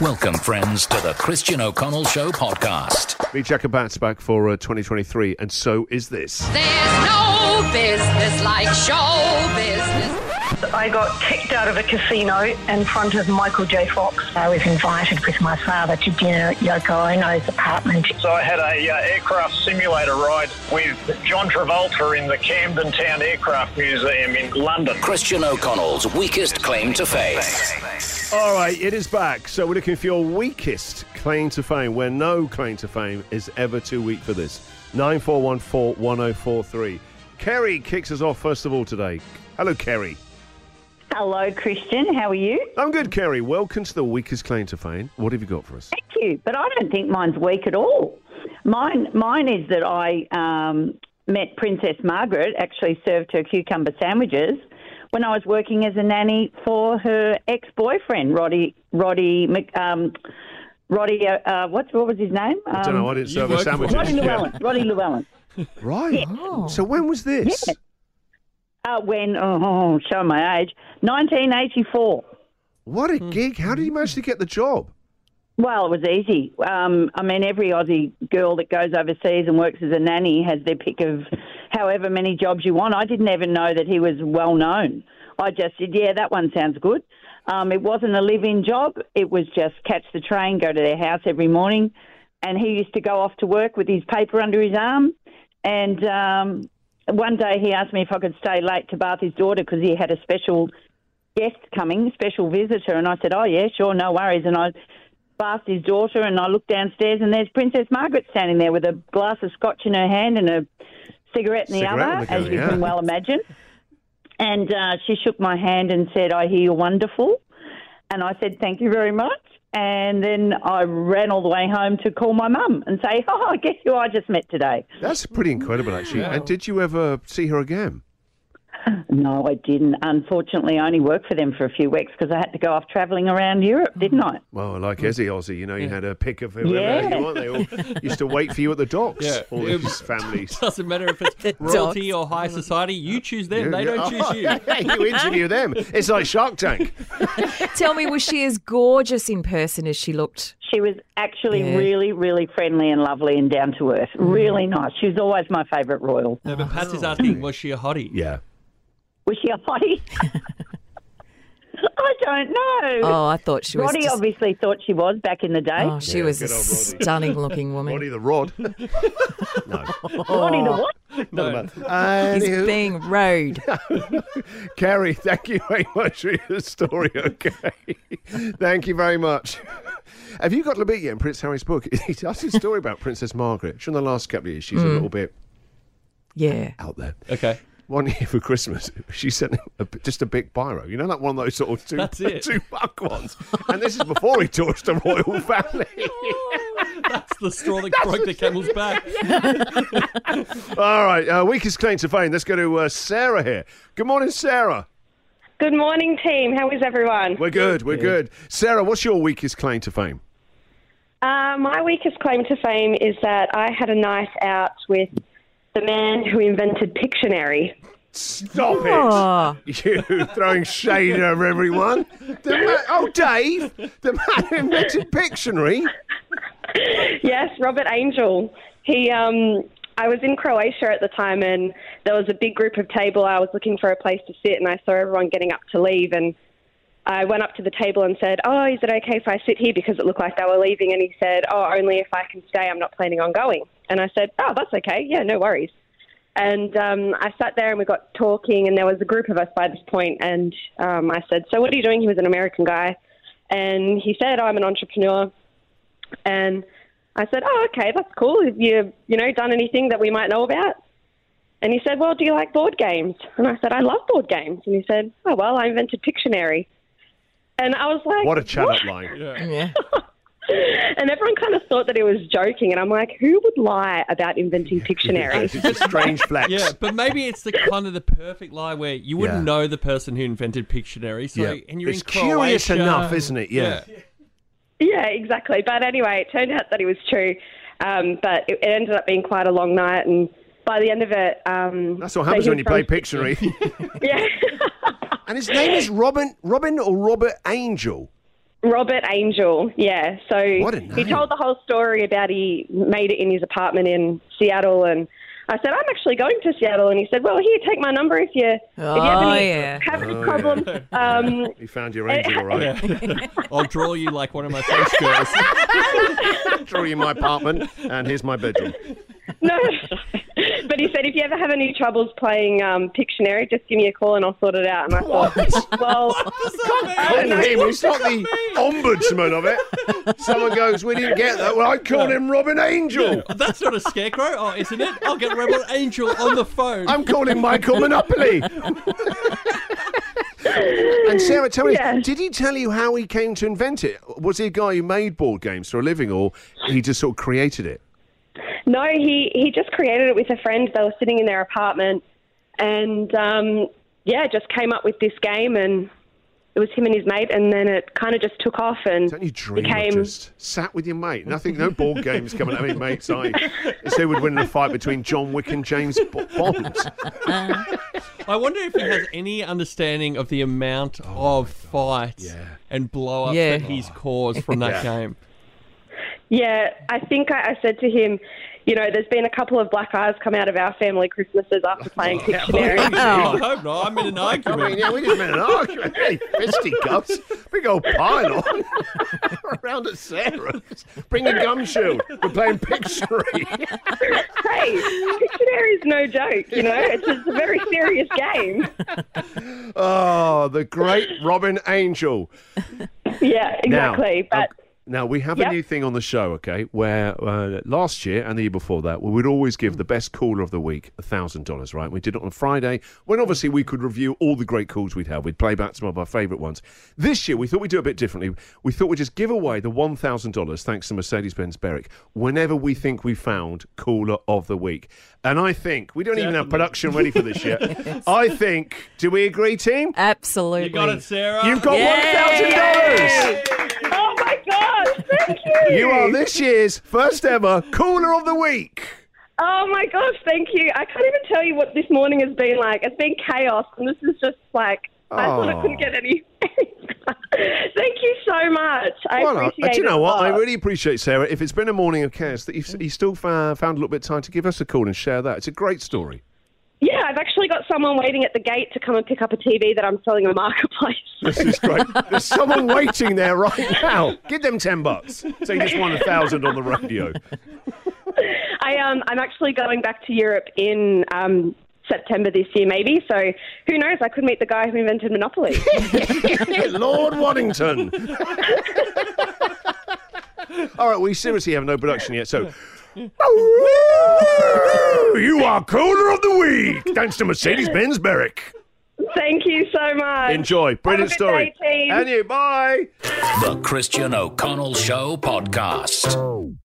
Welcome, friends, to the Christian O'Connell Show podcast. Beach Bat's back for uh, 2023, and so is this. There's no business like show business. I got kicked out of a casino in front of Michael J. Fox. I was invited with my father to dinner at Yoko Ono's apartment. So I had a uh, aircraft simulator ride with John Travolta in the Camden Town Aircraft Museum in London. Christian O'Connell's weakest claim to fame. All right, it is back. So we're looking for your weakest claim to fame, where no claim to fame is ever too weak for this. 9414 1043. Kerry kicks us off first of all today. Hello, Kerry. Hello, Christian. How are you? I'm good, Kerry. Welcome to the weakest claim to fame. What have you got for us? Thank you. But I don't think mine's weak at all. Mine, mine is that I um, met Princess Margaret, actually served her cucumber sandwiches when I was working as a nanny for her ex-boyfriend, Roddy, Roddy, um, Roddy, uh, uh, what, what was his name? I don't know. I didn't serve a worked sandwich. Roddy Llewellyn. Roddy Llewellyn. Right. So when was this? Yeah. Uh, when, oh, show my age, 1984. What a gig. How did you manage to get the job? Well, it was easy. Um, I mean, every Aussie girl that goes overseas and works as a nanny has their pick of however many jobs you want. I didn't even know that he was well known. I just said, yeah, that one sounds good. Um, it wasn't a live in job, it was just catch the train, go to their house every morning. And he used to go off to work with his paper under his arm. And um, one day he asked me if I could stay late to bath his daughter because he had a special guest coming, special visitor. And I said, oh, yeah, sure, no worries. And I bathed his daughter and I looked downstairs and there's Princess Margaret standing there with a glass of scotch in her hand and a cigarette in the Cigarette other, in the as you yeah. can well imagine. And uh, she shook my hand and said, I hear you're wonderful. And I said, thank you very much. And then I ran all the way home to call my mum and say, oh, guess who I just met today? That's pretty incredible, actually. And did you ever see her again? No, I didn't. Unfortunately, I only worked for them for a few weeks because I had to go off travelling around Europe, didn't I? Well, like Ezzy Aussie, you know, you had a pick of whoever Yeah. you want. They all used to wait for you at the docks. Yeah. All these families. Doesn't matter if it's royalty or high society. You choose them. They don't choose you. you interview them. It's like Shark Tank. Tell me, was she as gorgeous in person as she looked? She was actually Yeah. really, really friendly and lovely and down to earth. Mm. Really nice. She was always my favourite royal. No, but Pat's oh. is asking, was she a hottie? Yeah. Was she a hottie? I don't know. Oh, I thought she was. Roddy just- obviously thought she was back in the day. oh, she Yeah, was a good old Roddy. stunning looking woman. Roddy the Rod. no. Roddy the oh. what? No. He's Anywho, being rude. Kerry, thank you very much for your story, okay? thank you very much. Have you got a bit yet in Prince Harry's book? He tells a story about Princess Margaret. In the last couple of years, she's a hmm. little bit Yeah. out there. Okay. One year for Christmas, she sent him a, just a big biro. You know, like one of those sort of two, That's it. two buck ones. And this is before he touched the royal family. That's the straw that broke the camel's back. All right, uh, weakest claim to fame. Let's go to uh, Sarah here. Good morning, Sarah. Good morning, team. How is everyone? We're good. We're good. Sarah, what's your weakest claim to fame? Uh, my weakest claim to fame is that I had a night out with the man who invented Pictionary. Stop Oh. it! You throwing shade over everyone. The ma- oh, Dave, the man who invented Pictionary. yes, Robert Angel. He, um, I was in Croatia at the time, and there was a big group of table. I was looking for a place to sit, and I saw everyone getting up to leave, and I went up to the table and said, "Oh, is it okay if I sit here?" Because it looked like they were leaving, and he said, "Oh, only if I can stay. I'm not planning on going." And I said, "Oh, that's okay. Yeah, no worries." And um, I sat there and we got talking, and there was a group of us by this point. point, and um, I said, "So what are you doing?" He was an American guy, and he said, "I'm an entrepreneur." And I said, "Oh, okay, that's cool. Have you, you know, done anything that we might know about?" And he said, "Well, do you like board games?" And I said, "I love board games." And he said, "Oh, well, I invented Pictionary." And I was like, What a chat "What?" up line. Yeah. And everyone kind of thought that he was joking. And I'm like, who would lie about inventing Pictionary? It's a strange flex. Yeah, but maybe it's the kind of the perfect lie where you wouldn't Yeah. know the person who invented Pictionary. So, Yeah. and you're It's in Croatia. curious enough, isn't it? Yeah. yeah, exactly. But anyway, it turned out that it was true. Um, but it, it ended up being quite a long night. And by the end of it, um, That's what happens when you was play Pictionary. Yeah. and his name is Robin, Robin or Robert Angel. Robert Angel, yeah. So What a he told the whole story about he made it in his apartment in Seattle, and I said, I'm actually going to Seattle, and he said, Well, here, take my number if you if you have Oh, any, yeah. have any Oh, problems. Um, He found your angel, all right. I'll draw you like one of my French girls. Draw you my apartment, and here's my bedroom. No, but he said, if you ever have any troubles playing um, Pictionary, just give me a call and I'll sort it out. And I thought, well, Call him. He's not the ombudsman of it. Someone goes, we didn't get that. Well, I called him Robin Angel. That's not a scarecrow, oh, isn't it? I'll get Rebel Angel on the phone. I'm calling Michael Monopoly. and Sarah, tell me, Yeah. did he tell you how he came to invent it? Was he a guy who made board games for a living, or he just sort of created it? No, he, he just created it with a friend. They were sitting in their apartment and, um, yeah, just came up with this game and it was him and his mate and then it kind of just took off and Don't you dream became... of just sat with your mate? Nothing, no board games coming at me, mates. I it's who would win in a fight between John Wick and James B- Bond. I wonder if he has any understanding of the amount of fights Yeah. and blow ups Yeah. that he's caused from that Yeah. game. Yeah, I think I, I said to him, you know, there's been a couple of black eyes come out of our family Christmases after playing Pictionary. I hope not. I'm in an I argument. mean, yeah, we just made an argument. Hey, fisticuffs, big old pile on around at Sarah's. Bring a gum shield. We're playing Pictionary. hey, Pictionary is no joke, you know, it's, it's a very serious game. Oh, the great Robin Angel. Yeah, exactly. Now, but uh, now we have a new thing on the show, okay? Where uh, last year and the year before that, we would always give the best caller of the week thousand dollars, right? We did it on a Friday when obviously we could review all the great calls we'd have. We'd play back some of our favourite ones. This year we thought we'd do a bit differently. We thought we'd just give away the one thousand dollars thanks to Mercedes-Benz Berwick whenever we think we found caller of the week. And I think we don't even have production ready for this yet. I think. Do we agree, team? Absolutely. You got it, Sarah. You've got one thousand dollars. oh my gosh, thank you. You are this year's first ever caller of the week. Oh my gosh, thank you. I can't even tell you what this morning has been like. It's been chaos, and this is just like I thought I couldn't get any. thank you so much. I Well, uh, appreciate do you know what? I really appreciate Sarah. If it's been a morning of chaos, that you've, you still found a little bit of time to give us a call and share that. It's a great story. Yeah, I've actually got someone waiting at the gate to come and pick up a TV that I'm selling on a marketplace. This is great. There's someone waiting there right now. Give them ten bucks. So you just won a thousand on the radio. I um I'm actually going back to Europe in um September this year maybe. So who knows? I could meet the guy who invented Monopoly. Lord Waddington. All right, we seriously have no production yet, so. You are caller of the week, thanks to Mercedes Benz Berwick. Thank you so much. Enjoy. Brilliant Have a good story. day, team. And you, bye. The Christian O'Connell Show Podcast.